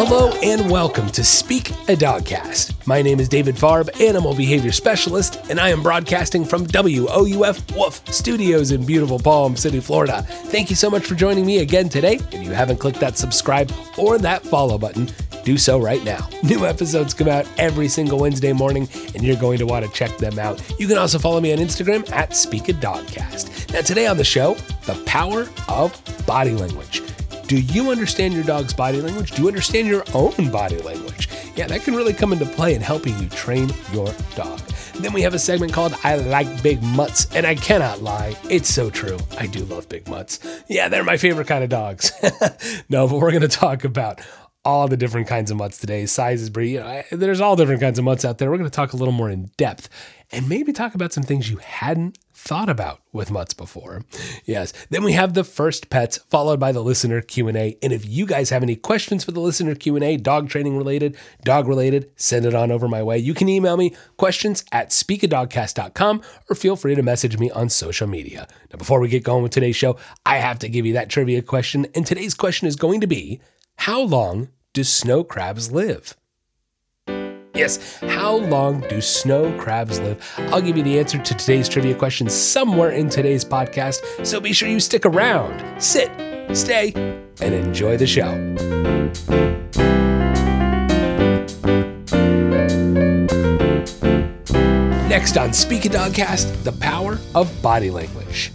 Hello and welcome to Speak a Dogcast. My name is David Farb, animal behavior specialist, and I am broadcasting from WOUF Wolf Studios in beautiful Palm City, Florida. Thank you so much for joining me again today. If you haven't clicked that subscribe or that follow button, do so right now. New episodes come out every single Wednesday morning, and you're going to want to check them out. You can also follow me on Instagram at Speak a Dogcast. Now, today on the show, the power of body language. Do you understand your dog's body language? Do you understand your own body language? Yeah, that can really come into play in helping you train your dog. Then we have a segment called I Like Big Mutts, and I cannot lie, it's so true. I do love big mutts. Yeah, they're my favorite kind of dogs. no, but we're going to talk about all the different kinds of mutts today, sizes, breed. You know, there's all different kinds of mutts out there. We're going to talk a little more in depth and maybe talk about some things you hadn't thought about with mutts before. Yes. Then we have the first pets followed by the listener Q&A. And if you guys have any questions for the listener Q&A, dog training related, dog related, send it on over my way. You can email me questions at speakadogcast.com or feel free to message me on social media. Now, before we get going with today's show, I have to give you that trivia question. And today's question is going to be, how long do snow crabs live? Yes, how long do snow crabs live? I'll give you the answer to today's trivia question somewhere in today's podcast, so be sure you stick around, sit, stay, and enjoy the show. Next on Speak a Dogcast, the power of body language.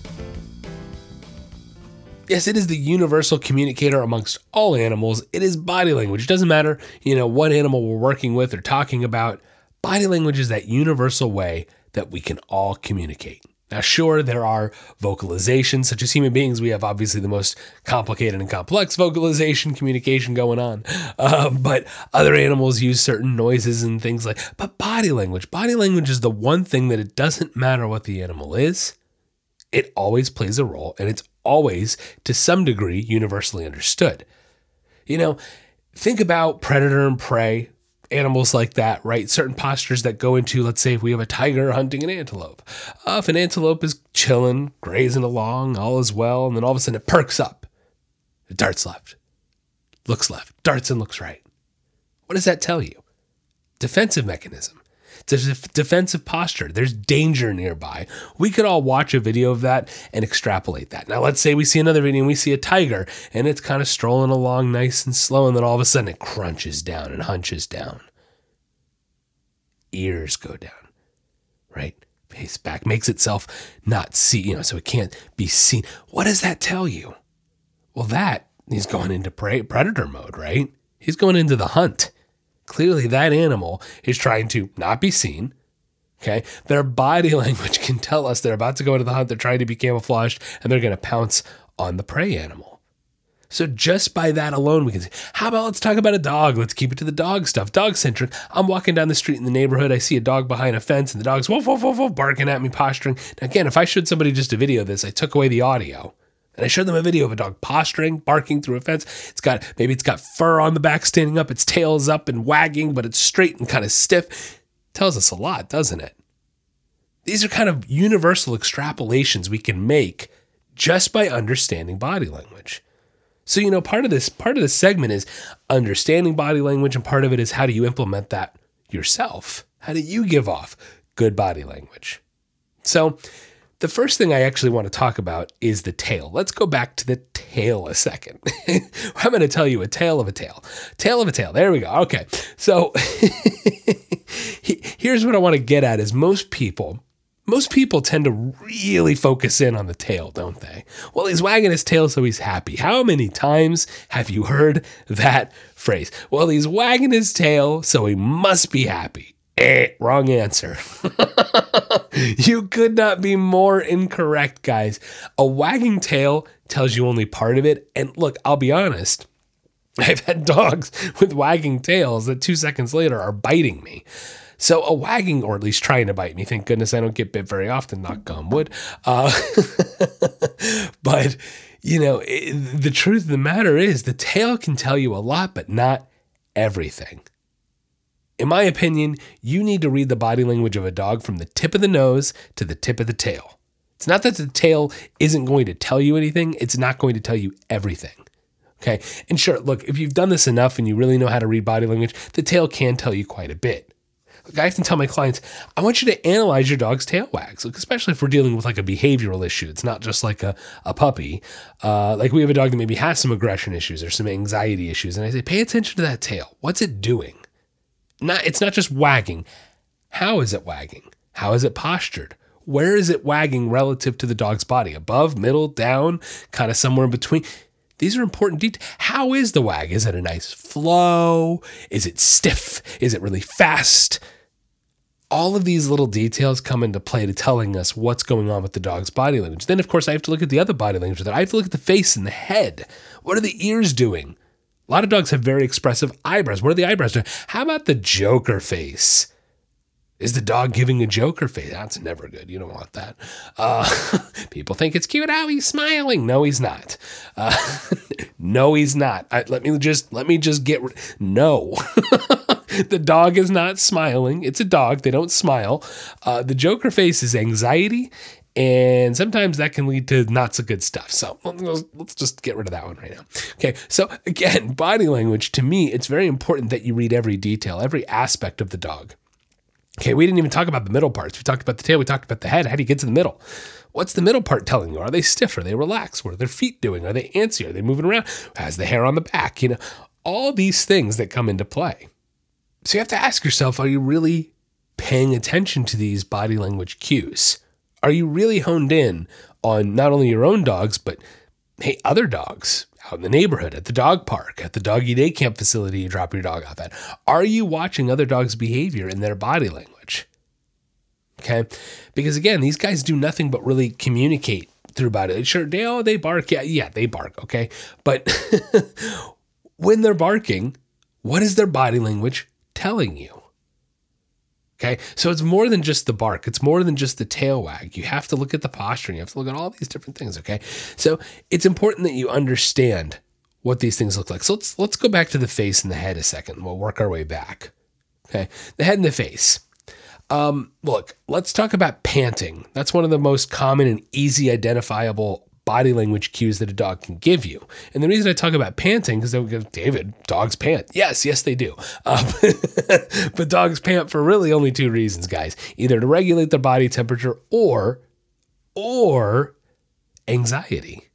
Yes, it is the universal communicator amongst all animals. It is body language. It doesn't matter, you know, what animal we're working with or talking about. Body language is that universal way that we can all communicate. Now, sure, there are vocalizations, such as human beings. We have obviously the most complicated and complex vocalization communication going on. Um, but other animals use certain noises and things like, but body language, body language is the one thing that it doesn't matter what the animal is, it always plays a role and it's always, to some degree, universally understood. You know, think about predator and prey, animals like that, right? Certain postures that go into, let's say, if we have a tiger hunting an antelope. Uh, if an antelope is chilling, grazing along, all is well, and then all of a sudden it perks up, it darts left, looks left, darts and looks right. What does that tell you? Defensive mechanism. It's a defensive posture. There's danger nearby. We could all watch a video of that and extrapolate that. Now, let's say we see another video and we see a tiger and it's kind of strolling along nice and slow, and then all of a sudden it crunches down and hunches down. Ears go down, right? Face back, makes itself not see, you know, so it can't be seen. What does that tell you? Well, that he's going into predator mode, right? He's going into the hunt. Clearly, that animal is trying to not be seen. Okay. Their body language can tell us they're about to go into the hunt, they're trying to be camouflaged, and they're going to pounce on the prey animal. So just by that alone, we can say, how about let's talk about a dog? Let's keep it to the dog stuff, dog centric. I'm walking down the street in the neighborhood. I see a dog behind a fence, and the dog's woof, woof, woof, woof, barking at me, posturing. Now, again, if I showed somebody just a video of this, I took away the audio. And I showed them a video of a dog posturing, barking through a fence. It's got maybe it's got fur on the back standing up, its tail's up and wagging, but it's straight and kind of stiff. Tells us a lot, doesn't it? These are kind of universal extrapolations we can make just by understanding body language. So, you know, part of this part of this segment is understanding body language and part of it is how do you implement that yourself? How do you give off good body language? So, the first thing I actually want to talk about is the tail. Let's go back to the tail a second. I'm going to tell you a tale of a tale. Tale of a tale. There we go. Okay. So here's what I want to get at is most people most people tend to really focus in on the tail, don't they? Well, he's wagging his tail so he's happy. How many times have you heard that phrase? Well, he's wagging his tail so he must be happy. Eh, wrong answer. you could not be more incorrect, guys. A wagging tail tells you only part of it. And look, I'll be honest. I've had dogs with wagging tails that two seconds later are biting me. So a wagging, or at least trying to bite me. Thank goodness I don't get bit very often. Knock on wood. Uh, but you know, it, the truth of the matter is, the tail can tell you a lot, but not everything. In my opinion, you need to read the body language of a dog from the tip of the nose to the tip of the tail. It's not that the tail isn't going to tell you anything, it's not going to tell you everything. Okay. And sure, look, if you've done this enough and you really know how to read body language, the tail can tell you quite a bit. Like I often tell my clients, I want you to analyze your dog's tail wags, like especially if we're dealing with like a behavioral issue. It's not just like a, a puppy. Uh, like we have a dog that maybe has some aggression issues or some anxiety issues. And I say, pay attention to that tail. What's it doing? Not, it's not just wagging. How is it wagging? How is it postured? Where is it wagging relative to the dog's body? Above, middle, down, kind of somewhere in between. These are important details. How is the wag? Is it a nice flow? Is it stiff? Is it really fast? All of these little details come into play to telling us what's going on with the dog's body language. Then, of course, I have to look at the other body language I have to look at the face and the head. What are the ears doing? A lot of dogs have very expressive eyebrows. What are the eyebrows doing? How about the Joker face? Is the dog giving a joker face? That's never good. You don't want that. Uh, people think it's cute. how he's smiling. No, he's not. Uh, no, he's not. I, let me just let me just get. no, the dog is not smiling. It's a dog. They don't smile. Uh, the joker face is anxiety. And sometimes that can lead to not so good stuff. So let's just get rid of that one right now. Okay. So again, body language to me, it's very important that you read every detail, every aspect of the dog. Okay, we didn't even talk about the middle parts. We talked about the tail, we talked about the head. How do you get to the middle? What's the middle part telling you? Are they stiff? Are they relaxed? What are their feet doing? Are they antsy? Are they moving around? Has the hair on the back? You know, all these things that come into play. So you have to ask yourself are you really paying attention to these body language cues? Are you really honed in on not only your own dogs, but hey, other dogs? out in the neighborhood, at the dog park, at the doggy day camp facility you drop your dog off at? Are you watching other dogs' behavior and their body language? Okay. Because again, these guys do nothing but really communicate through body. Sure, they oh they bark. Yeah, yeah, they bark. Okay. But when they're barking, what is their body language telling you? Okay. So it's more than just the bark. It's more than just the tail wag. You have to look at the posture. and You have to look at all these different things. Okay. So it's important that you understand what these things look like. So let's let's go back to the face and the head a second. We'll work our way back. Okay. The head and the face. Um, look, let's talk about panting. That's one of the most common and easy identifiable body language cues that a dog can give you. And the reason I talk about panting, because they go, David, dogs pant. Yes, yes, they do. Uh, but dogs pant for really only two reasons, guys. Either to regulate their body temperature or, or anxiety.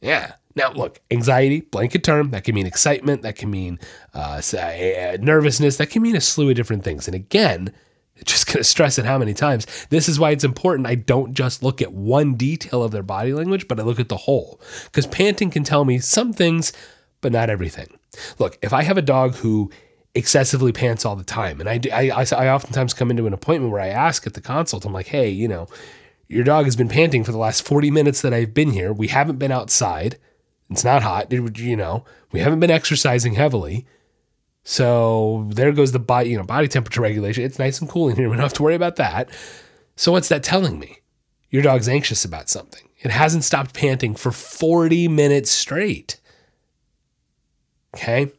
Yeah. Now, look, anxiety, blanket term, that can mean excitement, that can mean uh, nervousness, that can mean a slew of different things. And again, just going to stress it how many times. This is why it's important. I don't just look at one detail of their body language, but I look at the whole. Because panting can tell me some things, but not everything. Look, if I have a dog who excessively pants all the time, and I, I, I oftentimes come into an appointment where I ask at the consult, I'm like, hey, you know, your dog has been panting for the last 40 minutes that I've been here. We haven't been outside. It's not hot. You know, we haven't been exercising heavily. So there goes the body, you know, body temperature regulation. It's nice and cool in here. We don't have to worry about that. So what's that telling me? Your dog's anxious about something. It hasn't stopped panting for 40 minutes straight. Okay?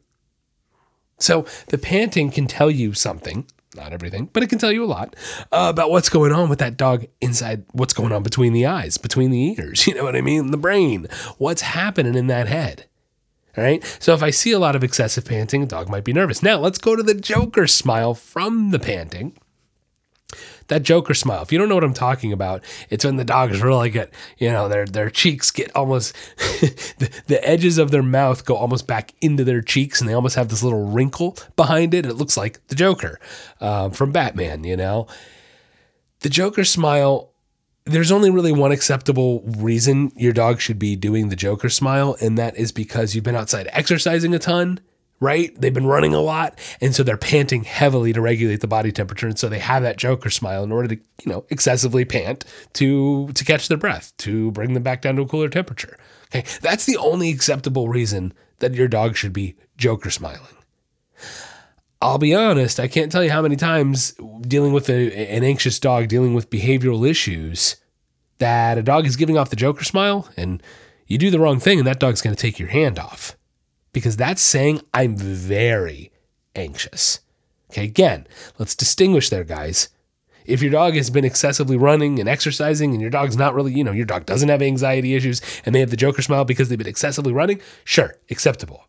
So the panting can tell you something, not everything, but it can tell you a lot uh, about what's going on with that dog inside, what's going on between the eyes, between the ears, you know what I mean? The brain, what's happening in that head. Right. So if I see a lot of excessive panting, a dog might be nervous. Now let's go to the Joker smile from the panting. That Joker smile. If you don't know what I'm talking about, it's when the dogs really get, you know, their their cheeks get almost the, the edges of their mouth go almost back into their cheeks, and they almost have this little wrinkle behind it. It looks like the Joker uh, from Batman. You know, the Joker smile there's only really one acceptable reason your dog should be doing the Joker smile, and that is because you've been outside exercising a ton, right? They've been running a lot, and so they're panting heavily to regulate the body temperature, and so they have that Joker smile in order to, you know, excessively pant to to catch their breath, to bring them back down to a cooler temperature. Okay, that's the only acceptable reason that your dog should be Joker smiling. I'll be honest, I can't tell you how many times dealing with a, an anxious dog, dealing with behavioral issues, that a dog is giving off the Joker smile and you do the wrong thing and that dog's going to take your hand off because that's saying I'm very anxious. Okay, again, let's distinguish there, guys. If your dog has been excessively running and exercising and your dog's not really, you know, your dog doesn't have anxiety issues and they have the Joker smile because they've been excessively running, sure, acceptable.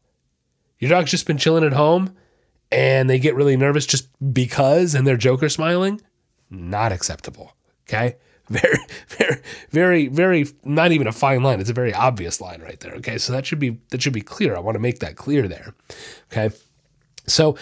Your dog's just been chilling at home and they get really nervous just because and they're Joker smiling, not acceptable. Okay. Very, very, very, very, not even a fine line. It's a very obvious line right there. Okay. So that should be, that should be clear. I want to make that clear there. Okay. So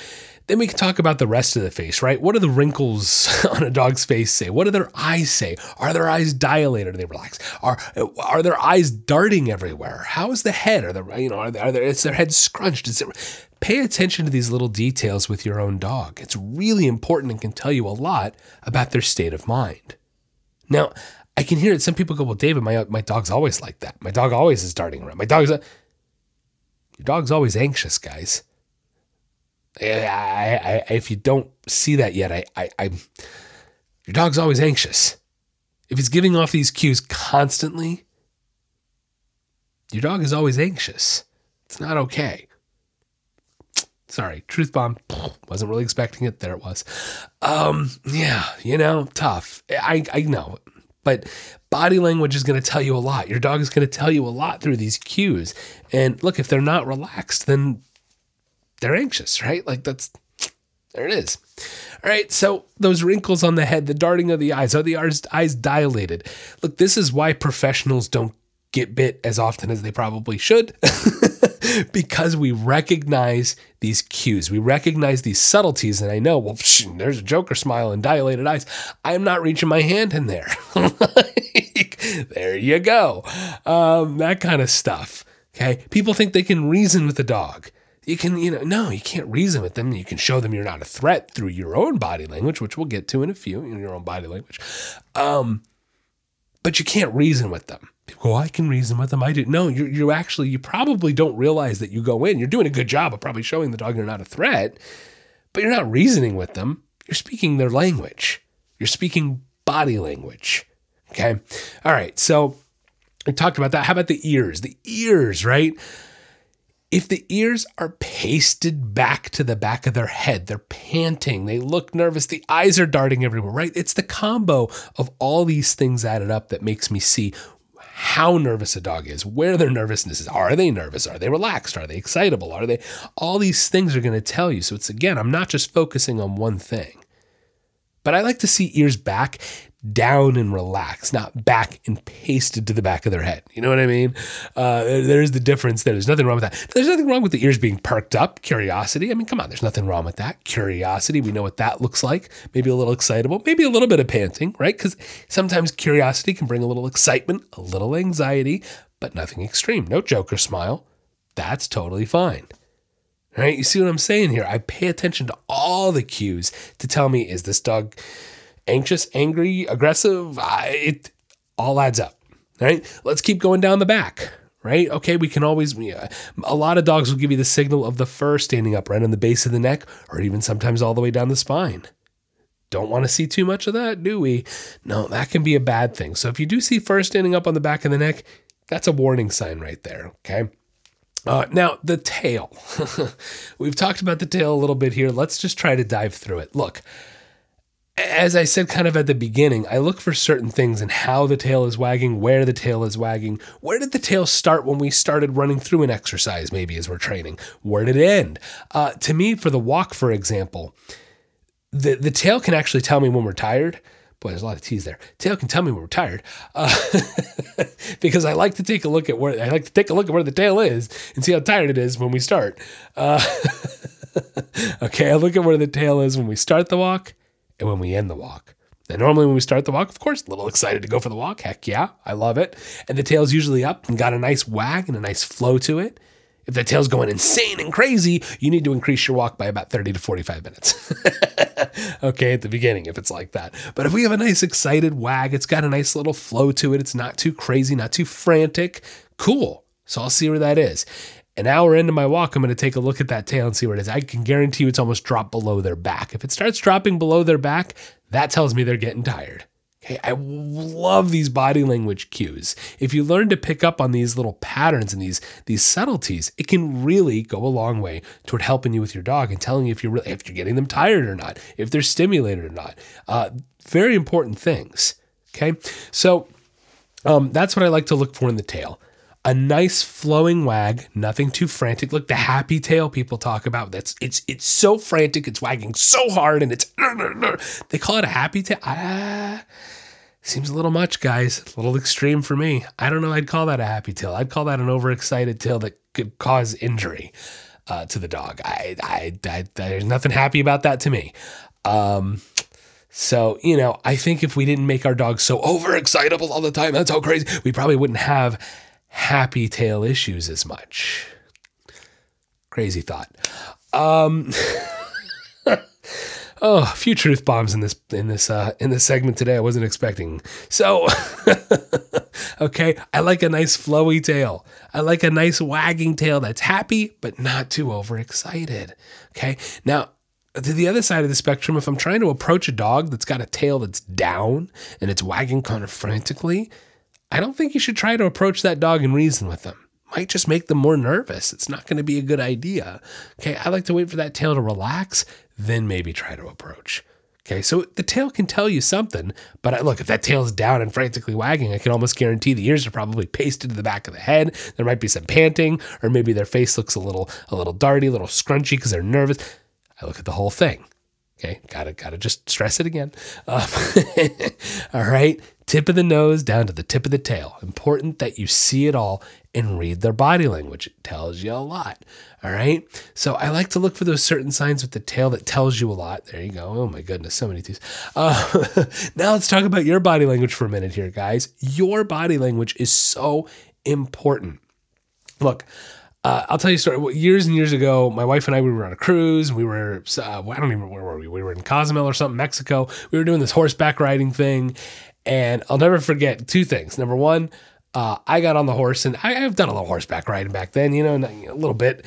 then we can talk about the rest of the face, right? What do the wrinkles on a dog's face say? What do their eyes say? Are their eyes dilated? Are they relaxed? Are are their eyes darting everywhere? How is the head? Are the you know are, they, are is their head scrunched? Is it, pay attention to these little details with your own dog. It's really important and can tell you a lot about their state of mind. Now, I can hear it. Some people go, "Well, David, my my dog's always like that. My dog always is darting around. My dog's a, your dog's always anxious, guys." I, I, if you don't see that yet, I, I, I, your dog's always anxious. If he's giving off these cues constantly, your dog is always anxious. It's not okay. Sorry, truth bomb. Wasn't really expecting it. There it was. Um, yeah, you know, tough. I, I know, but body language is going to tell you a lot. Your dog is going to tell you a lot through these cues. And look, if they're not relaxed, then they're anxious, right? Like that's there it is. All right, so those wrinkles on the head, the darting of the eyes, are the eyes dilated? Look, this is why professionals don't get bit as often as they probably should because we recognize these cues. We recognize these subtleties. And I know, well, psh, there's a Joker smile and dilated eyes. I'm not reaching my hand in there. there you go. Um, that kind of stuff. Okay. People think they can reason with a dog you can, you know, no, you can't reason with them. You can show them you're not a threat through your own body language, which we'll get to in a few, in your own body language. Um, but you can't reason with them. Go, I can reason with them. I do. No, you you actually, you probably don't realize that you go in. You're doing a good job of probably showing the dog you're not a threat, but you're not reasoning with them. You're speaking their language. You're speaking body language. Okay. All right. So we talked about that. How about the ears? The ears, right? If the ears are pasted back to the back of their head, they're panting, they look nervous, the eyes are darting everywhere, right? It's the combo of all these things added up that makes me see how nervous a dog is, where their nervousness is. Are they nervous? Are they relaxed? Are they excitable? Are they? All these things are going to tell you. So it's again, I'm not just focusing on one thing. But I like to see ears back down and relaxed, not back and pasted to the back of their head. You know what I mean? Uh, there's the difference there. There's nothing wrong with that. There's nothing wrong with the ears being perked up. Curiosity. I mean, come on, there's nothing wrong with that. Curiosity. We know what that looks like. Maybe a little excitable, maybe a little bit of panting, right? Because sometimes curiosity can bring a little excitement, a little anxiety, but nothing extreme. No joker smile. That's totally fine. Right? You see what I'm saying here? I pay attention to all the cues to tell me is this dog anxious, angry, aggressive, it all adds up, right? Let's keep going down the back, right? Okay, we can always, uh, a lot of dogs will give you the signal of the fur standing up right on the base of the neck or even sometimes all the way down the spine. Don't want to see too much of that, do we? No, that can be a bad thing. So if you do see fur standing up on the back of the neck, that's a warning sign right there, okay? Uh, now, the tail. We've talked about the tail a little bit here. Let's just try to dive through it. Look, as I said kind of at the beginning, I look for certain things and how the tail is wagging, where the tail is wagging. Where did the tail start when we started running through an exercise, maybe as we're training? Where did it end? Uh, to me, for the walk, for example, the, the tail can actually tell me when we're tired. Boy, there's a lot of T's there. Tail can tell me when we're tired, uh, because I like to take a look at where I like to take a look at where the tail is and see how tired it is when we start. Uh, okay, I look at where the tail is when we start the walk, and when we end the walk. And normally when we start the walk, of course, a little excited to go for the walk. Heck yeah, I love it. And the tail's usually up and got a nice wag and a nice flow to it. If the tail's going insane and crazy, you need to increase your walk by about 30 to 45 minutes. okay, at the beginning, if it's like that. But if we have a nice excited wag, it's got a nice little flow to it, it's not too crazy, not too frantic, cool. So I'll see where that is an hour into my walk, I'm going to take a look at that tail and see where it is. I can guarantee you it's almost dropped below their back. If it starts dropping below their back, that tells me they're getting tired. Okay, I love these body language cues. If you learn to pick up on these little patterns and these these subtleties, it can really go a long way toward helping you with your dog and telling you if you're really, if you're getting them tired or not, if they're stimulated or not. Uh, very important things. Okay, so um, that's what I like to look for in the tail. A nice flowing wag, nothing too frantic. Look, the happy tail people talk about. That's it's it's so frantic, it's wagging so hard, and it's they call it a happy tail. Ah, seems a little much, guys. A little extreme for me. I don't know. I'd call that a happy tail. I'd call that an overexcited tail that could cause injury uh, to the dog. I, I, I, there's nothing happy about that to me. Um, so, you know, I think if we didn't make our dogs so overexcitable all the time, that's so crazy, we probably wouldn't have happy tail issues as much. Crazy thought. Um, oh, a few truth bombs in this in this uh, in this segment today. I wasn't expecting. So, okay, I like a nice flowy tail. I like a nice wagging tail that's happy but not too overexcited. Okay, now to the other side of the spectrum, if I'm trying to approach a dog that's got a tail that's down and it's wagging kind of frantically, I don't think you should try to approach that dog and reason with them. Might just make them more nervous. It's not going to be a good idea. Okay, I like to wait for that tail to relax, then maybe try to approach. Okay, so the tail can tell you something, but I, look, if that tail's down and frantically wagging, I can almost guarantee the ears are probably pasted to the back of the head. There might be some panting, or maybe their face looks a little, a little darty, a little scrunchy because they're nervous. I look at the whole thing. Okay, gotta gotta just stress it again. Um, all right, tip of the nose down to the tip of the tail. Important that you see it all and read their body language. It tells you a lot. All right. So I like to look for those certain signs with the tail that tells you a lot. There you go. Oh my goodness, so many things. Uh, now let's talk about your body language for a minute here, guys. Your body language is so important. Look, uh, I'll tell you a story. Years and years ago, my wife and I we were on a cruise. We were uh, I don't even where were we? We were in Cozumel or something, Mexico. We were doing this horseback riding thing, and I'll never forget two things. Number one, uh, I got on the horse, and I, have done a little horseback riding back then, you know, a little bit.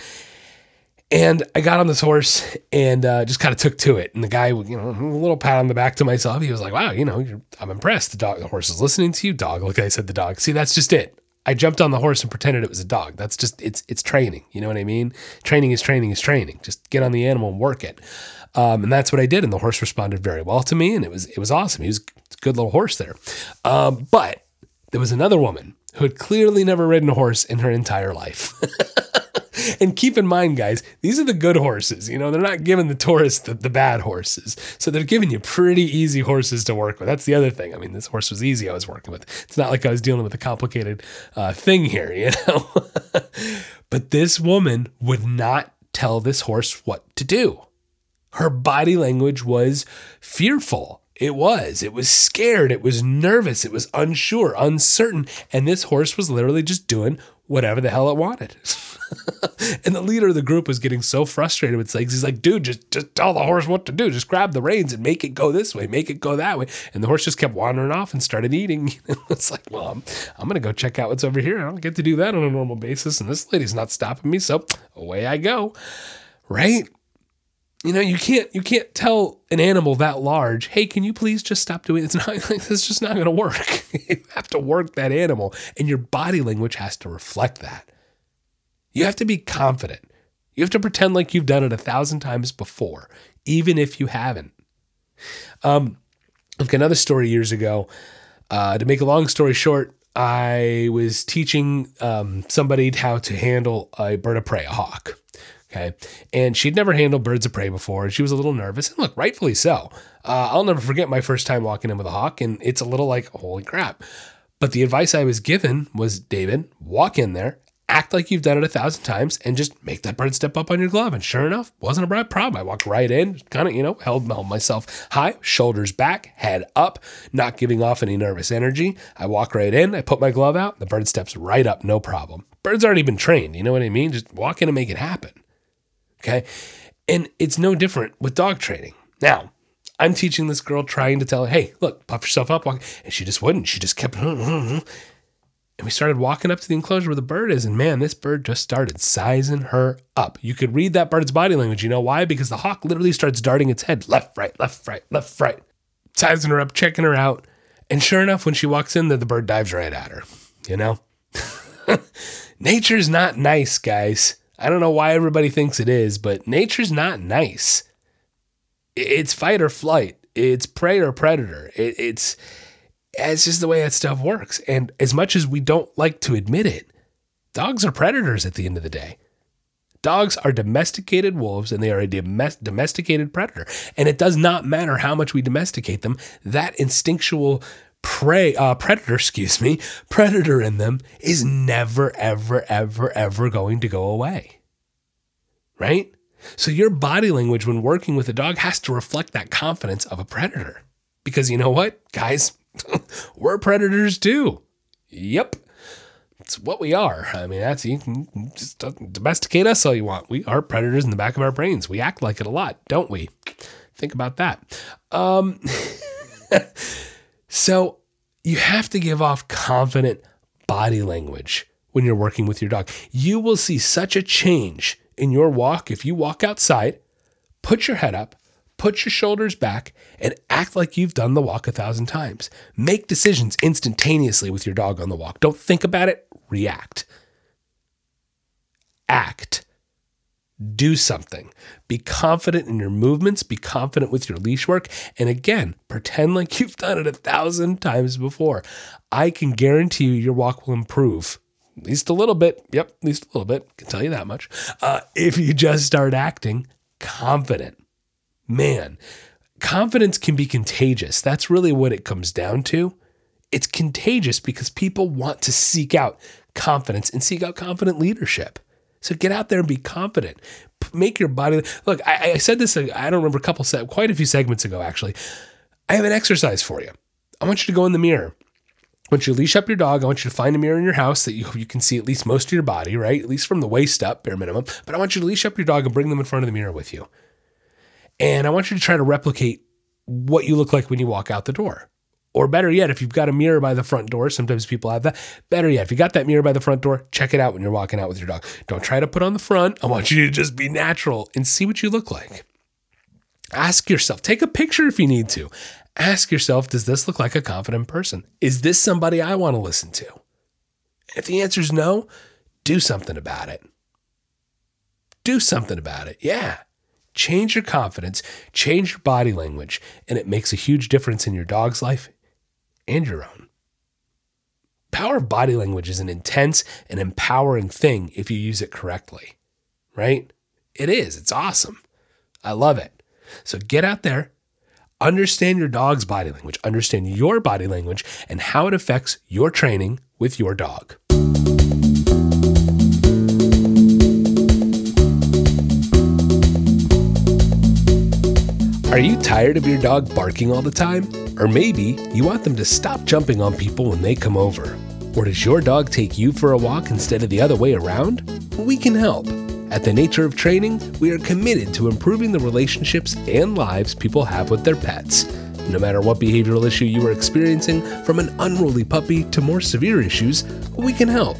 And I got on this horse and uh, just kind of took to it. And the guy, you know, a little pat on the back to myself. He was like, "Wow, you know, I'm impressed. The dog, the horse is listening to you, dog." Look, I said the dog. See, that's just it. I jumped on the horse and pretended it was a dog. That's just it's it's training. You know what I mean? Training is training is training. Just get on the animal and work it. Um, and that's what I did. And the horse responded very well to me, and it was it was awesome. He was a good little horse there. Um, but there was another woman who had clearly never ridden a horse in her entire life. and keep in mind, guys, these are the good horses. You know, they're not giving the tourists the, the, bad horses. So they're giving you pretty easy horses to work with. That's the other thing. I mean, this horse was easy I was working with. It's not like I was dealing with a complicated uh, thing here, you know? but this woman would not tell this horse what to do. Her body language was fearful. It was. It was scared. It was nervous. It was unsure, uncertain. And this horse was literally just doing whatever the hell it wanted. and the leader of the group was getting so frustrated with things. He's like, dude, just, just tell the horse what to do. Just grab the reins and make it go this way, make it go that way. And the horse just kept wandering off and started eating. it's like, well, I'm, I'm going to go check out what's over here. I don't get to do that on a normal basis. And this lady's not stopping me. So away I go. Right? You know, you can't you can't tell an animal that large, "Hey, can you please just stop doing it?" It's not like it's just not going to work. you have to work that animal, and your body language has to reflect that. You have to be confident. You have to pretend like you've done it a thousand times before, even if you haven't. Um, like another story years ago. Uh, to make a long story short, I was teaching um, somebody how to handle a bird of prey, a hawk. Okay. And she'd never handled birds of prey before. She was a little nervous. And look, rightfully so. Uh, I'll never forget my first time walking in with a hawk. And it's a little like, holy crap. But the advice I was given was David, walk in there, act like you've done it a thousand times, and just make that bird step up on your glove. And sure enough, wasn't a problem. I walked right in, kind of, you know, held, held myself high, shoulders back, head up, not giving off any nervous energy. I walk right in, I put my glove out, the bird steps right up, no problem. Bird's already been trained. You know what I mean? Just walk in and make it happen. Okay. And it's no different with dog training. Now, I'm teaching this girl trying to tell her, hey, look, puff yourself up. Walk. And she just wouldn't. She just kept, and we started walking up to the enclosure where the bird is. And man, this bird just started sizing her up. You could read that bird's body language. You know why? Because the hawk literally starts darting its head left, right, left, right, left, right, sizing her up, checking her out. And sure enough, when she walks in, the, the bird dives right at her, you know? nature's not nice, guys. I don't know why everybody thinks it is, but nature's not nice. It's fight or flight. It's prey or predator. It, it's it's just the way that stuff works. And as much as we don't like to admit it, dogs are predators at the end of the day. Dogs are domesticated wolves and they are a domesticated predator. And it does not matter how much we domesticate them, that instinctual prey, uh, predator, excuse me, predator in them is never, ever, ever, ever going to go away. Right? So your body language when working with a dog has to reflect that confidence of a predator. Because you know what, guys? We're predators too. Yep. It's what we are. I mean, that's you can just domesticate us all you want. We are predators in the back of our brains. We act like it a lot, don't we? Think about that. Um, so you have to give off confident body language when you're working with your dog. You will see such a change in your walk if you walk outside, put your head up, put your shoulders back, and act like you've done the walk a thousand times. Make decisions instantaneously with your dog on the walk. Don't think about it, react. Act. Do something. Be confident in your movements. Be confident with your leash work. And again, pretend like you've done it a thousand times before. I can guarantee you your walk will improve at least a little bit. Yep, at least a little bit. Can tell you that much. Uh, if you just start acting confident, man, confidence can be contagious. That's really what it comes down to. It's contagious because people want to seek out confidence and seek out confident leadership. So get out there and be confident. Make your body look. I, I said this. Uh, I don't remember a couple, quite a few segments ago. Actually, I have an exercise for you. I want you to go in the mirror. Once you to leash up your dog, I want you to find a mirror in your house that you, you can see at least most of your body, right? At least from the waist up, bare minimum. But I want you to leash up your dog and bring them in front of the mirror with you. And I want you to try to replicate what you look like when you walk out the door. Or better yet, if you've got a mirror by the front door, sometimes people have that. Better yet, if you got that mirror by the front door, check it out when you're walking out with your dog. Don't try to put on the front. I want you to just be natural and see what you look like. Ask yourself, take a picture if you need to. Ask yourself, does this look like a confident person? Is this somebody I want to listen to? If the answer is no, do something about it. Do something about it. Yeah. Change your confidence, change your body language, and it makes a huge difference in your dog's life and your own. Power of body language is an intense and empowering thing if you use it correctly, right? It is. It's awesome. I love it. So get out there, understand your dog's body language, understand your body language, and how it affects your training with your dog. Are you tired of your dog barking all the time? Or maybe you want them to stop jumping on people when they come over. Or does your dog take you for a walk instead of the other way around? We can help. At The Nature of Training, we are committed to improving the relationships and lives people have with their pets. No matter what behavioral issue you are experiencing, from an unruly puppy to more severe issues, we can help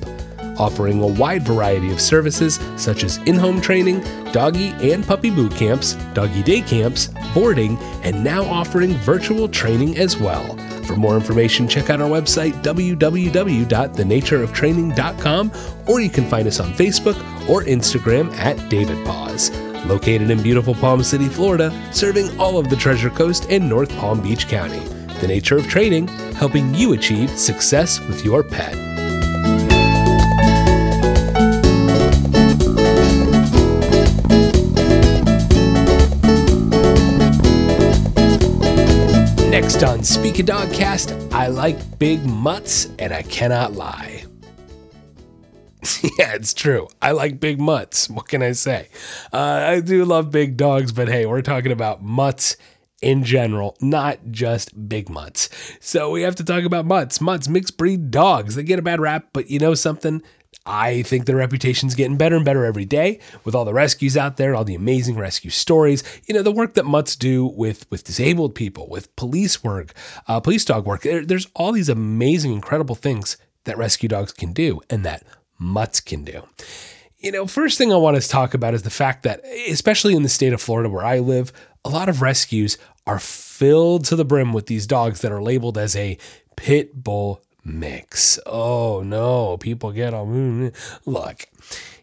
offering a wide variety of services such as in home training, doggy and puppy boot camps, doggy day camps, boarding, and now offering virtual training as well. For more information, check out our website, www.thenatureoftraining.com, or you can find us on Facebook or Instagram at David Paws. Located in beautiful Palm City, Florida, serving all of the Treasure Coast and North Palm Beach County. The Nature of Training, helping you achieve success with your pet. Next on Speak a Dogcast, I like big mutts and I cannot lie. yeah, it's true. I like big mutts. What can I say? Uh, I do love big dogs, but hey, we're talking about mutts in general, not just big mutts. So we have to talk about mutts. Mutts, mixed breed dogs. They get a bad rap, but you know something? I think their reputation's getting better and better every day with all the rescues out there, all the amazing rescue stories. You know, the work that mutts do with with disabled people, with police work, uh, police dog work. There, there's all these amazing, incredible things that rescue dogs can do and that mutts can do. You know, first thing I want to talk about is the fact that, especially in the state of Florida where I live, a lot of rescues are filled to the brim with these dogs that are labeled as a pit bull mix. Oh no, people get on. Look,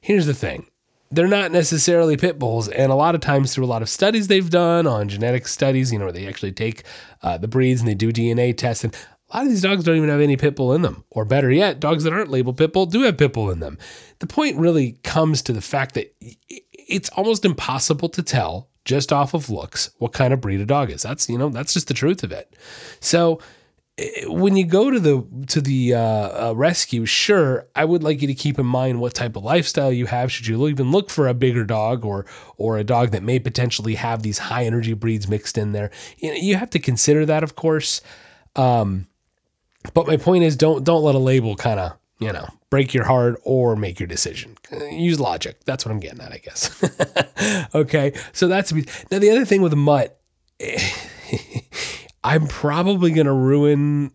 here's the thing. They're not necessarily pit bulls, and a lot of times through a lot of studies they've done on genetic studies, you know, where they actually take uh, the breeds and they do DNA tests, and a lot of these dogs don't even have any pit bull in them. Or better yet, dogs that aren't labeled pit bull do have pit bull in them. The point really comes to the fact that it's almost impossible to tell just off of looks what kind of breed a dog is. That's you know that's just the truth of it. So when you go to the to the uh, uh, rescue, sure, I would like you to keep in mind what type of lifestyle you have. Should you even look for a bigger dog or or a dog that may potentially have these high energy breeds mixed in there? You know, you have to consider that, of course. Um, but my point is, don't don't let a label kind of you know break your heart or make your decision. Use logic. That's what I'm getting at, I guess. okay, so that's now the other thing with a mutt. I'm probably gonna ruin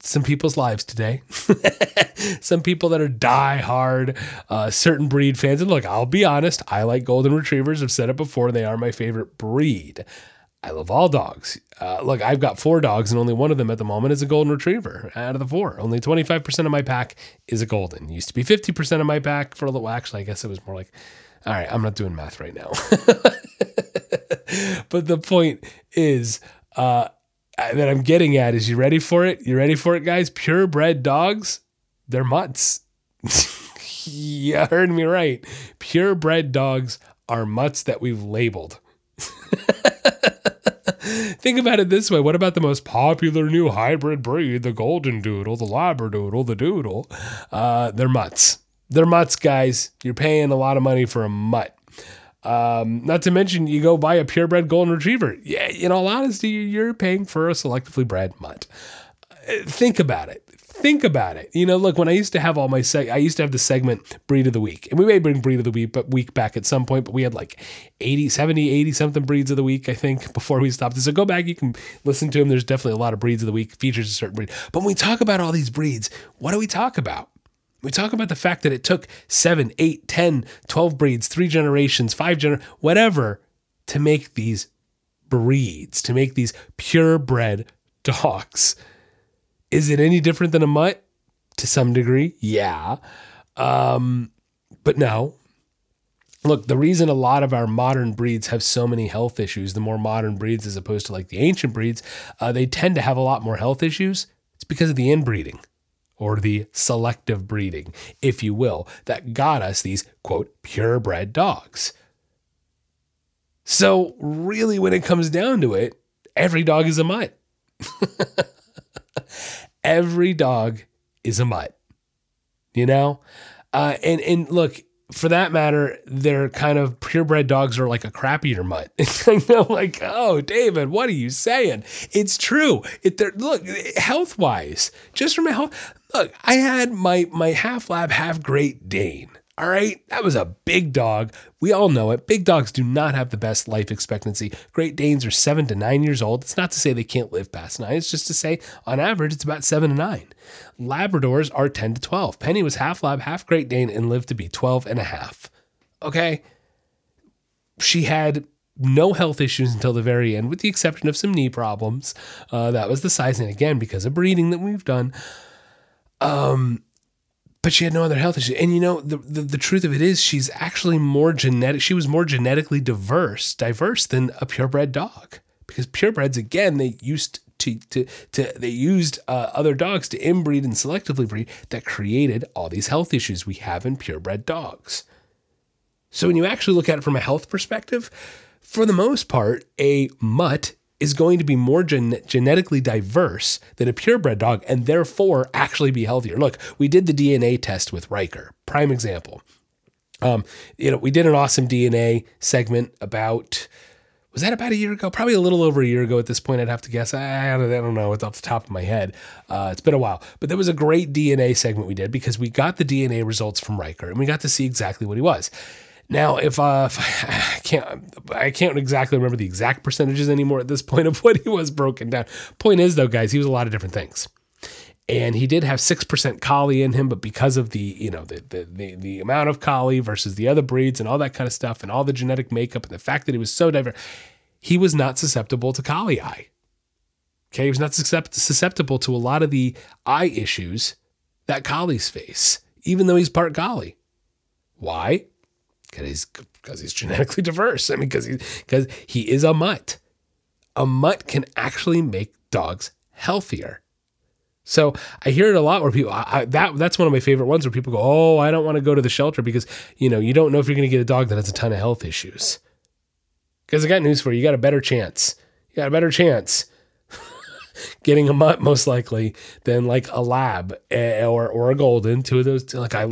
some people's lives today. some people that are die hard, uh, certain breed fans. And look, I'll be honest, I like golden retrievers. I've said it before, they are my favorite breed. I love all dogs. Uh, look, I've got four dogs, and only one of them at the moment is a golden retriever out of the four. Only 25% of my pack is a golden. Used to be 50% of my pack for a little. Actually, I guess it was more like, all right, I'm not doing math right now. but the point is uh, that I'm getting at is you ready for it? You ready for it, guys? Purebred dogs, they're mutts. you heard me right. Purebred dogs are mutts that we've labeled. Think about it this way. What about the most popular new hybrid breed, the golden doodle, the labradoodle, the doodle? Uh, they're mutts. They're mutts, guys. You're paying a lot of money for a mutt. Um, not to mention, you go buy a purebred golden retriever. Yeah, in all honesty, you're paying for a selectively bred mutt. Uh, think about it think about it. You know, look, when I used to have all my seg, I used to have the segment breed of the week, and we may bring breed of the week, but week back at some point, but we had like 80, 70, 80 something breeds of the week, I think, before we stopped. So go back, you can listen to them. There's definitely a lot of breeds of the week, features a certain breed. But when we talk about all these breeds, what do we talk about? We talk about the fact that it took seven, eight, 10, 12 breeds, three generations, five gener, whatever, to make these breeds, to make these purebred dogs. Is it any different than a mutt? To some degree, yeah. Um, but no. Look, the reason a lot of our modern breeds have so many health issues, the more modern breeds as opposed to like the ancient breeds, uh, they tend to have a lot more health issues. It's because of the inbreeding or the selective breeding, if you will, that got us these quote purebred dogs. So, really, when it comes down to it, every dog is a mutt. Every dog is a mutt, you know? Uh, and, and look, for that matter, they're kind of purebred dogs are like a crap eater mutt. I know, like, oh, David, what are you saying? It's true. It look health wise, just from a health. Look, I had my my half lab, half Great Dane. All right, that was a big dog. We all know it. Big dogs do not have the best life expectancy. Great Danes are seven to nine years old. It's not to say they can't live past nine, it's just to say on average it's about seven to nine. Labradors are 10 to 12. Penny was half lab, half Great Dane, and lived to be 12 and a half. Okay. She had no health issues until the very end, with the exception of some knee problems. Uh, that was the sizing again because of breeding that we've done. Um, but she had no other health issues. And you know, the, the, the truth of it is, she's actually more genetic. She was more genetically diverse, diverse than a purebred dog, because purebreds again they used to to to they used uh, other dogs to inbreed and selectively breed that created all these health issues we have in purebred dogs. So when you actually look at it from a health perspective, for the most part, a mutt is going to be more gen- genetically diverse than a purebred dog and therefore actually be healthier. Look, we did the DNA test with Riker, prime example. Um, you know, we did an awesome DNA segment about was that about a year ago? Probably a little over a year ago at this point. I'd have to guess. I, I don't know. It's off the top of my head. Uh, it's been a while, but there was a great DNA segment we did because we got the DNA results from Riker and we got to see exactly what he was. Now, if, uh, if I can't, I can't exactly remember the exact percentages anymore at this point of what he was broken down. Point is, though, guys, he was a lot of different things, and he did have six percent collie in him, but because of the you know the, the the the amount of collie versus the other breeds and all that kind of stuff and all the genetic makeup and the fact that he was so diverse, he was not susceptible to collie eye. Okay, he was not susceptible to a lot of the eye issues that collies face, even though he's part collie. Why? Because he's because he's genetically diverse. I mean, because he because he is a mutt. A mutt can actually make dogs healthier. So I hear it a lot where people I, that that's one of my favorite ones where people go, "Oh, I don't want to go to the shelter because you know you don't know if you're going to get a dog that has a ton of health issues." Because I got news for you, you got a better chance. You got a better chance getting a mutt most likely than like a lab eh, or or a golden. Two of those, like I,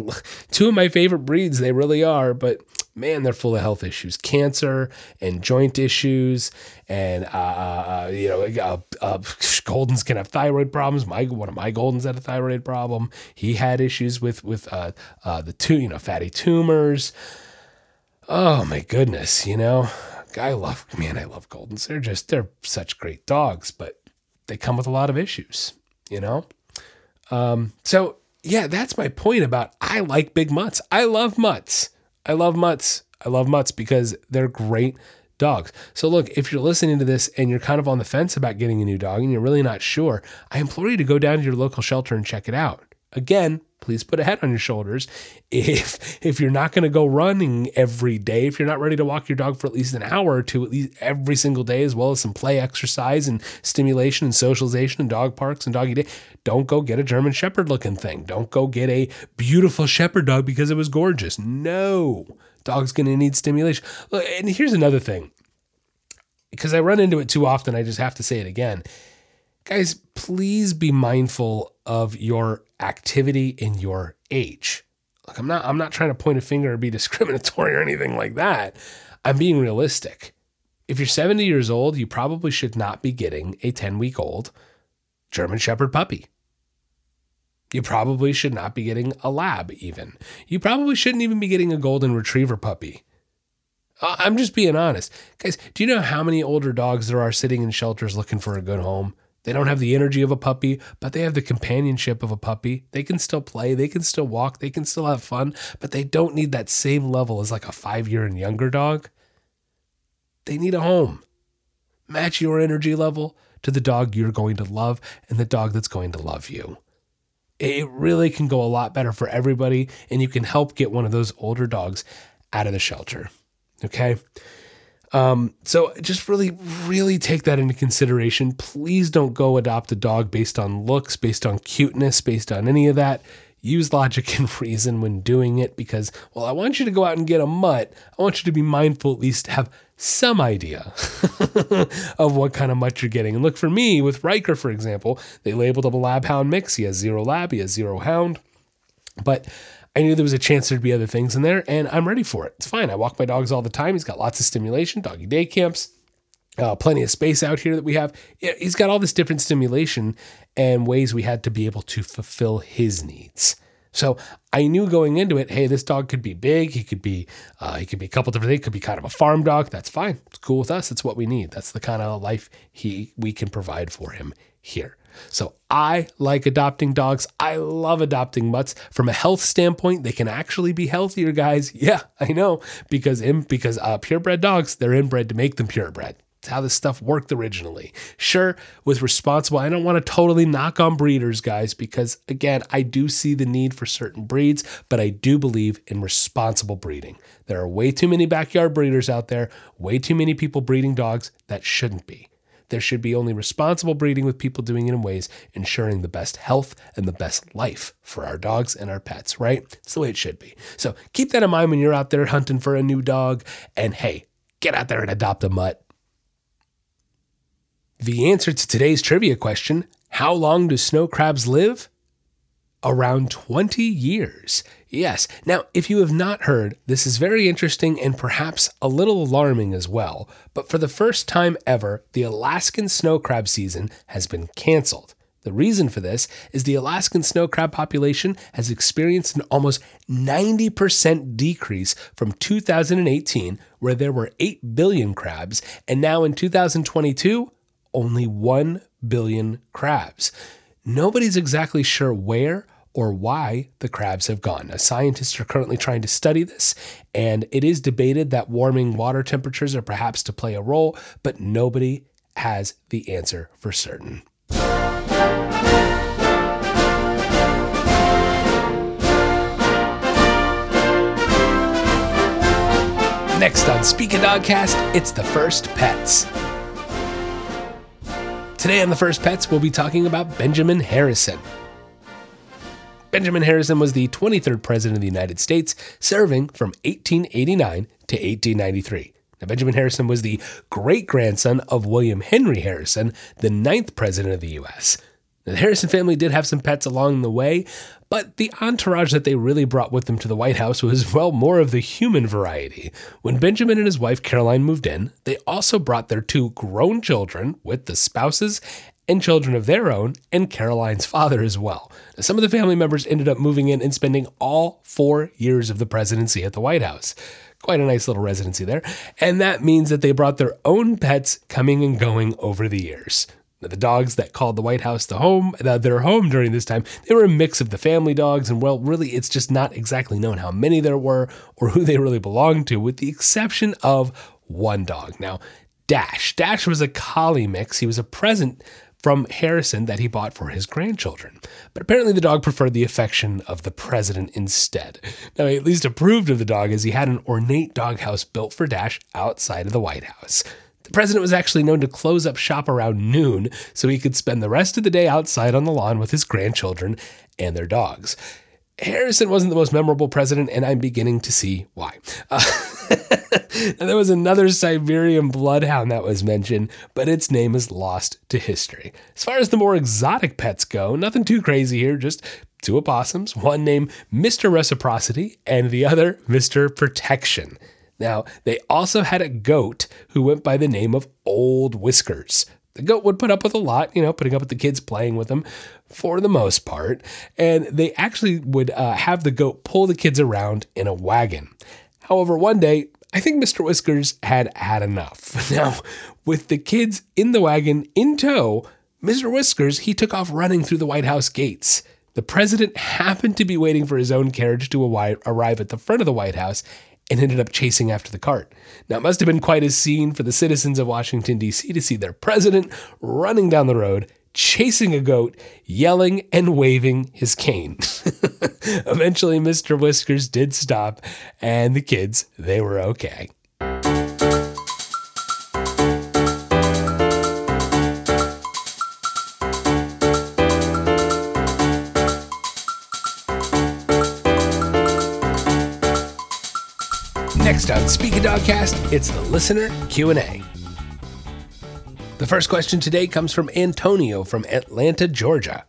two of my favorite breeds. They really are, but man, they're full of health issues, cancer and joint issues, and uh, uh, uh you know, uh, uh, Goldens can have thyroid problems. My one of my Goldens had a thyroid problem. He had issues with with uh, the two, you know, fatty tumors. Oh my goodness, you know, I love man, I love Goldens. They're just they're such great dogs, but they come with a lot of issues, you know. Um, so yeah, that's my point about I like big mutts. I love mutts. I love mutts. I love mutts because they're great dogs. So look, if you're listening to this and you're kind of on the fence about getting a new dog and you're really not sure, I implore you to go down to your local shelter and check it out. Again, please put a head on your shoulders. If if you're not going to go running every day, if you're not ready to walk your dog for at least an hour or two at least every single day, as well as some play exercise and stimulation and socialization and dog parks and doggy day, don't go get a German Shepherd looking thing. Don't go get a beautiful Shepherd dog because it was gorgeous. No, dog's going to need stimulation. And here's another thing, because I run into it too often, I just have to say it again guys, please be mindful of your activity and your age. Like I'm not I'm not trying to point a finger or be discriminatory or anything like that. I'm being realistic. If you're 70 years old, you probably should not be getting a 10 week old German Shepherd puppy. You probably should not be getting a lab, even. You probably shouldn't even be getting a golden retriever puppy. I'm just being honest. Guys, do you know how many older dogs there are sitting in shelters looking for a good home? They don't have the energy of a puppy, but they have the companionship of a puppy. They can still play, they can still walk, they can still have fun, but they don't need that same level as like a five year and younger dog. They need a home. Match your energy level to the dog you're going to love and the dog that's going to love you. It really can go a lot better for everybody, and you can help get one of those older dogs out of the shelter. Okay. Um, so just really, really take that into consideration. Please don't go adopt a dog based on looks, based on cuteness, based on any of that. Use logic and reason when doing it because, well, I want you to go out and get a mutt. I want you to be mindful, at least have some idea of what kind of mutt you're getting. And look for me with Riker, for example, they labeled up a lab hound mix. He has zero lab, he has zero hound. But I knew there was a chance there'd be other things in there, and I'm ready for it. It's fine. I walk my dogs all the time. He's got lots of stimulation, doggy day camps, uh, plenty of space out here that we have. He's got all this different stimulation and ways we had to be able to fulfill his needs. So I knew going into it, hey, this dog could be big. He could be, uh, he could be a couple different things. He could be kind of a farm dog. That's fine. It's cool with us. It's what we need. That's the kind of life he we can provide for him here. So I like adopting dogs. I love adopting mutts. From a health standpoint, they can actually be healthier, guys. Yeah, I know because in because uh, purebred dogs they're inbred to make them purebred. It's how this stuff worked originally. Sure, with responsible. I don't want to totally knock on breeders, guys, because again, I do see the need for certain breeds, but I do believe in responsible breeding. There are way too many backyard breeders out there. Way too many people breeding dogs that shouldn't be. There should be only responsible breeding with people doing it in ways ensuring the best health and the best life for our dogs and our pets, right? It's the way it should be. So keep that in mind when you're out there hunting for a new dog. And hey, get out there and adopt a mutt. The answer to today's trivia question How long do snow crabs live? Around 20 years. Yes. Now, if you have not heard, this is very interesting and perhaps a little alarming as well. But for the first time ever, the Alaskan snow crab season has been canceled. The reason for this is the Alaskan snow crab population has experienced an almost 90% decrease from 2018, where there were 8 billion crabs, and now in 2022, only 1 billion crabs. Nobody's exactly sure where or why the crabs have gone. Now, scientists are currently trying to study this, and it is debated that warming water temperatures are perhaps to play a role, but nobody has the answer for certain. Next on Speak a Dogcast, it's the first pets. Today on the first pets, we'll be talking about Benjamin Harrison. Benjamin Harrison was the 23rd president of the United States, serving from 1889 to 1893. Now, Benjamin Harrison was the great grandson of William Henry Harrison, the ninth president of the U.S. The Harrison family did have some pets along the way, but the entourage that they really brought with them to the White House was, well, more of the human variety. When Benjamin and his wife Caroline moved in, they also brought their two grown children with the spouses and children of their own, and Caroline's father as well. Now, some of the family members ended up moving in and spending all four years of the presidency at the White House. Quite a nice little residency there. And that means that they brought their own pets coming and going over the years the dogs that called the White House the home, uh, their home during this time, they were a mix of the family dogs, and well, really, it's just not exactly known how many there were or who they really belonged to, with the exception of one dog. Now, Dash. Dash was a collie mix. He was a present from Harrison that he bought for his grandchildren. But apparently, the dog preferred the affection of the president instead. Now, he at least approved of the dog as he had an ornate doghouse built for Dash outside of the White House. The president was actually known to close up shop around noon so he could spend the rest of the day outside on the lawn with his grandchildren and their dogs. Harrison wasn't the most memorable president, and I'm beginning to see why. Uh, and there was another Siberian bloodhound that was mentioned, but its name is lost to history. As far as the more exotic pets go, nothing too crazy here, just two opossums, one named Mr. Reciprocity and the other Mr. Protection. Now, they also had a goat who went by the name of Old Whiskers. The goat would put up with a lot, you know, putting up with the kids playing with him for the most part. And they actually would uh, have the goat pull the kids around in a wagon. However, one day, I think Mr. Whiskers had had enough. Now, with the kids in the wagon in tow, Mr. Whiskers, he took off running through the White House gates. The president happened to be waiting for his own carriage to arrive at the front of the White House, and ended up chasing after the cart. Now, it must have been quite a scene for the citizens of Washington, D.C. to see their president running down the road, chasing a goat, yelling and waving his cane. Eventually, Mr. Whiskers did stop, and the kids, they were okay. Next on Speak a Dogcast, it's the listener Q&A. The first question today comes from Antonio from Atlanta, Georgia.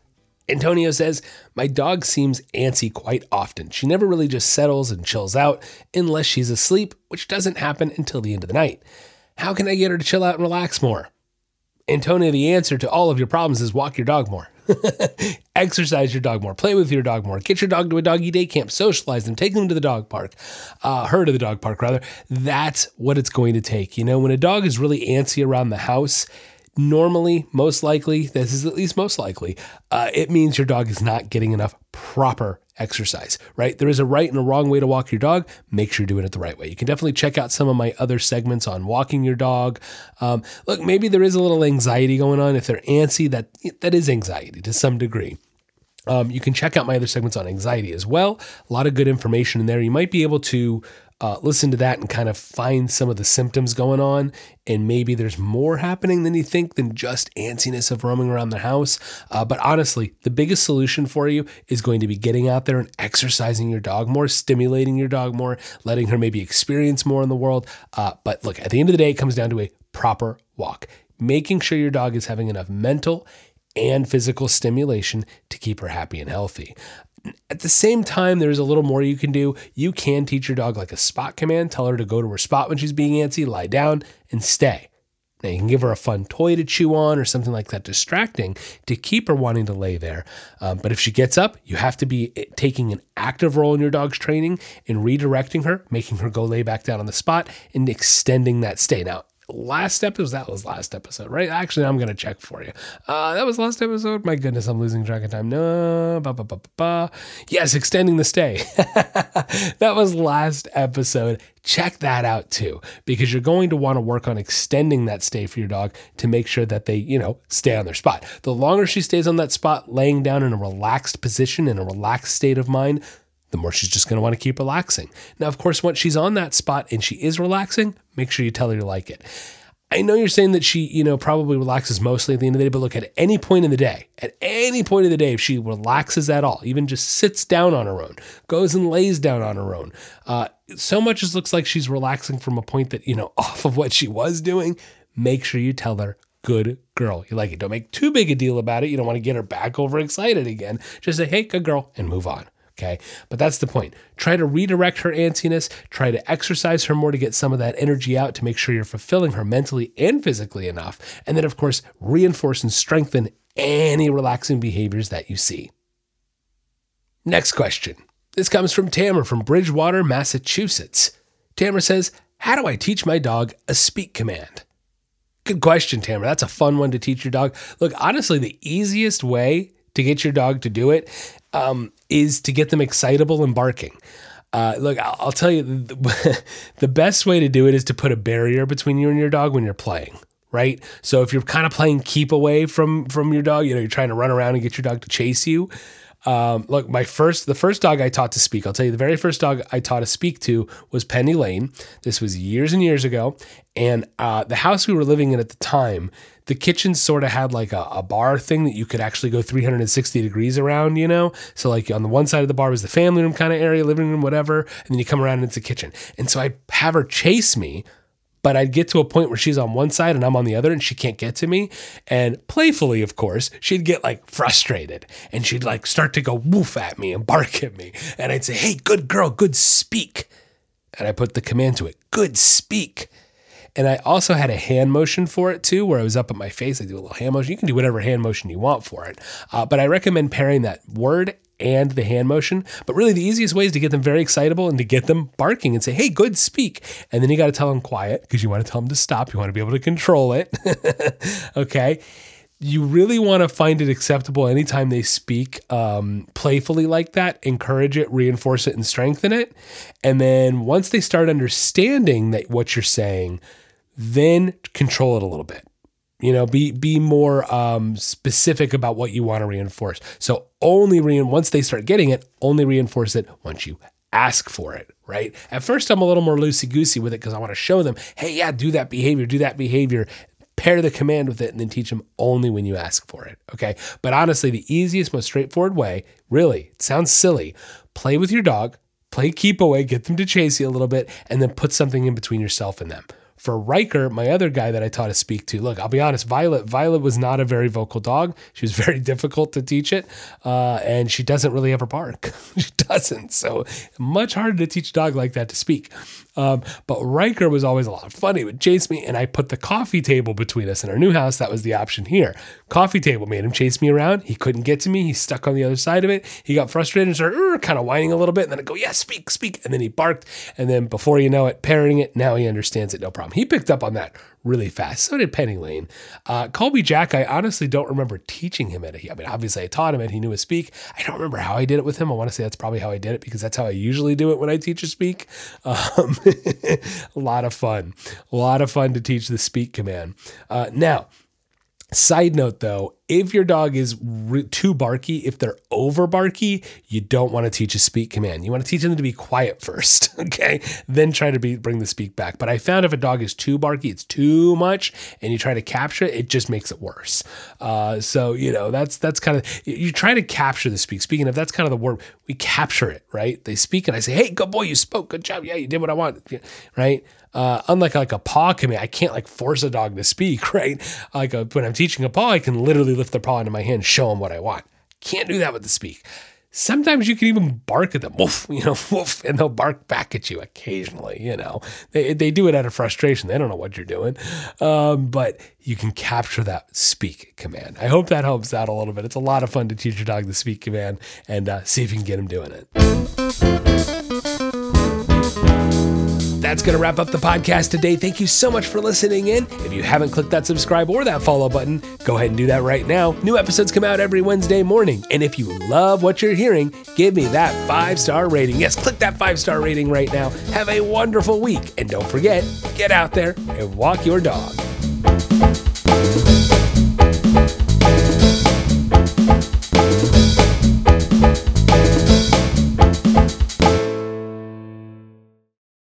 Antonio says, My dog seems antsy quite often. She never really just settles and chills out unless she's asleep, which doesn't happen until the end of the night. How can I get her to chill out and relax more? Antonio, the answer to all of your problems is walk your dog more. Exercise your dog more. Play with your dog more. Get your dog to a doggy day camp. Socialize them. Take them to the dog park. Uh, her to the dog park, rather. That's what it's going to take. You know, when a dog is really antsy around the house, normally, most likely, this is at least most likely, uh, it means your dog is not getting enough proper exercise, right? There is a right and a wrong way to walk your dog. Make sure you're doing it the right way. You can definitely check out some of my other segments on walking your dog. Um, look, maybe there is a little anxiety going on. If they're antsy, that that is anxiety to some degree. Um, you can check out my other segments on anxiety as well. A lot of good information in there. You might be able to uh, listen to that and kind of find some of the symptoms going on. And maybe there's more happening than you think than just antsiness of roaming around the house. Uh, but honestly, the biggest solution for you is going to be getting out there and exercising your dog more, stimulating your dog more, letting her maybe experience more in the world. Uh, but look, at the end of the day, it comes down to a proper walk, making sure your dog is having enough mental and physical stimulation to keep her happy and healthy. At the same time, there's a little more you can do. You can teach your dog like a spot command. Tell her to go to her spot when she's being antsy, lie down, and stay. Now, you can give her a fun toy to chew on or something like that, distracting to keep her wanting to lay there. Um, but if she gets up, you have to be eh, taking an active role in your dog's training and redirecting her, making her go lay back down on the spot and extending that stay. Now, last episode. That was last episode, right? Actually, I'm gonna check for you. Uh, that was last episode. My goodness, I'm losing track of time. No, ba, ba, ba, ba. yes, extending the stay. that was last episode. Check that out too, because you're going to want to work on extending that stay for your dog to make sure that they, you know, stay on their spot. The longer she stays on that spot, laying down in a relaxed position, in a relaxed state of mind, the more she's just going to want to keep relaxing. Now, of course, once she's on that spot and she is relaxing, make sure you tell her you like it. I know you're saying that she, you know, probably relaxes mostly at the end of the day, but look, at any point in the day, at any point in the day, if she relaxes at all, even just sits down on her own, goes and lays down on her own, uh, so much as looks like she's relaxing from a point that, you know, off of what she was doing, make sure you tell her, good girl. You like it. Don't make too big a deal about it. You don't want to get her back overexcited again. Just say, hey, good girl, and move on. Okay. But that's the point. Try to redirect her antsiness, try to exercise her more to get some of that energy out to make sure you're fulfilling her mentally and physically enough. And then, of course, reinforce and strengthen any relaxing behaviors that you see. Next question. This comes from Tamara from Bridgewater, Massachusetts. Tamara says, How do I teach my dog a speak command? Good question, Tamara. That's a fun one to teach your dog. Look, honestly, the easiest way to get your dog to do it um, is to get them excitable and barking. Uh, look, I'll, tell you the, the best way to do it is to put a barrier between you and your dog when you're playing. Right. So if you're kind of playing keep away from from your dog, you know, you're trying to run around and get your dog to chase you. Um, look, my first, the first dog I taught to speak, I'll tell you, the very first dog I taught to speak to was Penny Lane. This was years and years ago. And uh, the house we were living in at the time, the kitchen sort of had like a, a, bar thing that you could actually go 360 degrees around, you know? So, like on the one side of the bar was the family room kind of area, living room, whatever. And then you come around and it's the kitchen. And so I'd have her chase me but I'd get to a point where she's on one side and I'm on the other and she can't get to me. And playfully, of course, she'd get like frustrated and she'd like start to go woof at me and bark at me. And I'd say, Hey, good girl, good speak. And I put the command to it, good speak. And I also had a hand motion for it too, where I was up at my face. I do a little hand motion. You can do whatever hand motion you want for it. Uh, but I recommend pairing that word and the hand motion. But really, the easiest way is to get them very excitable and to get them barking and say, hey, good, speak. And then you got to tell them quiet because you want to tell them to stop. You want to be able to control it. okay. You really want to find it acceptable anytime they speak um, playfully like that, encourage it, reinforce it, and strengthen it. And then once they start understanding that what you're saying, then control it a little bit. You know be be more um, specific about what you want to reinforce. So only re- once they start getting it only reinforce it once you ask for it right? At first i'm a little more loosey goosey with it because i want to show them hey yeah do that behavior do that behavior pair the command with it and then teach them only when you ask for it okay? But honestly the easiest most straightforward way really sounds silly play with your dog play keep away get them to chase you a little bit and then put something in between yourself and them for Riker, my other guy that I taught to speak to, look, I'll be honest, Violet, Violet was not a very vocal dog. She was very difficult to teach it, uh, and she doesn't really ever bark. she doesn't. So much harder to teach a dog like that to speak. Um, but Riker was always a lot of fun. He would chase me, and I put the coffee table between us. In our new house, that was the option here. Coffee table made him chase me around. He couldn't get to me. He stuck on the other side of it. He got frustrated and started kind of whining a little bit. And then I go, yeah, speak, speak. And then he barked. And then before you know it, parroting it, now he understands it, no problem. He picked up on that really fast. So did Penny Lane. Uh, Colby Jack, I honestly don't remember teaching him it. I mean, obviously I taught him it. He knew a speak. I don't remember how I did it with him. I want to say that's probably how I did it because that's how I usually do it when I teach a speak. Um, a lot of fun. A lot of fun to teach the speak command. Uh, now, Side note though, if your dog is re- too barky, if they're over barky, you don't want to teach a speak command. You want to teach them to be quiet first, okay? Then try to be, bring the speak back. But I found if a dog is too barky, it's too much, and you try to capture it, it just makes it worse. Uh, so you know that's that's kind of you try to capture the speak. Speaking of, that's kind of the word we capture it, right? They speak and I say, "Hey, good boy, you spoke, good job, yeah, you did what I want," right? Uh, unlike like a paw command, I can't like force a dog to speak, right? Like a, when I'm teaching a paw, I can literally lift their paw into my hand, show them what I want. Can't do that with the speak. Sometimes you can even bark at them, woof, you know, woof, and they'll bark back at you occasionally. You know, they they do it out of frustration. They don't know what you're doing, um, but you can capture that speak command. I hope that helps out a little bit. It's a lot of fun to teach your dog the speak command and uh, see if you can get him doing it. That's going to wrap up the podcast today. Thank you so much for listening in. If you haven't clicked that subscribe or that follow button, go ahead and do that right now. New episodes come out every Wednesday morning. And if you love what you're hearing, give me that five star rating. Yes, click that five star rating right now. Have a wonderful week. And don't forget, get out there and walk your dog.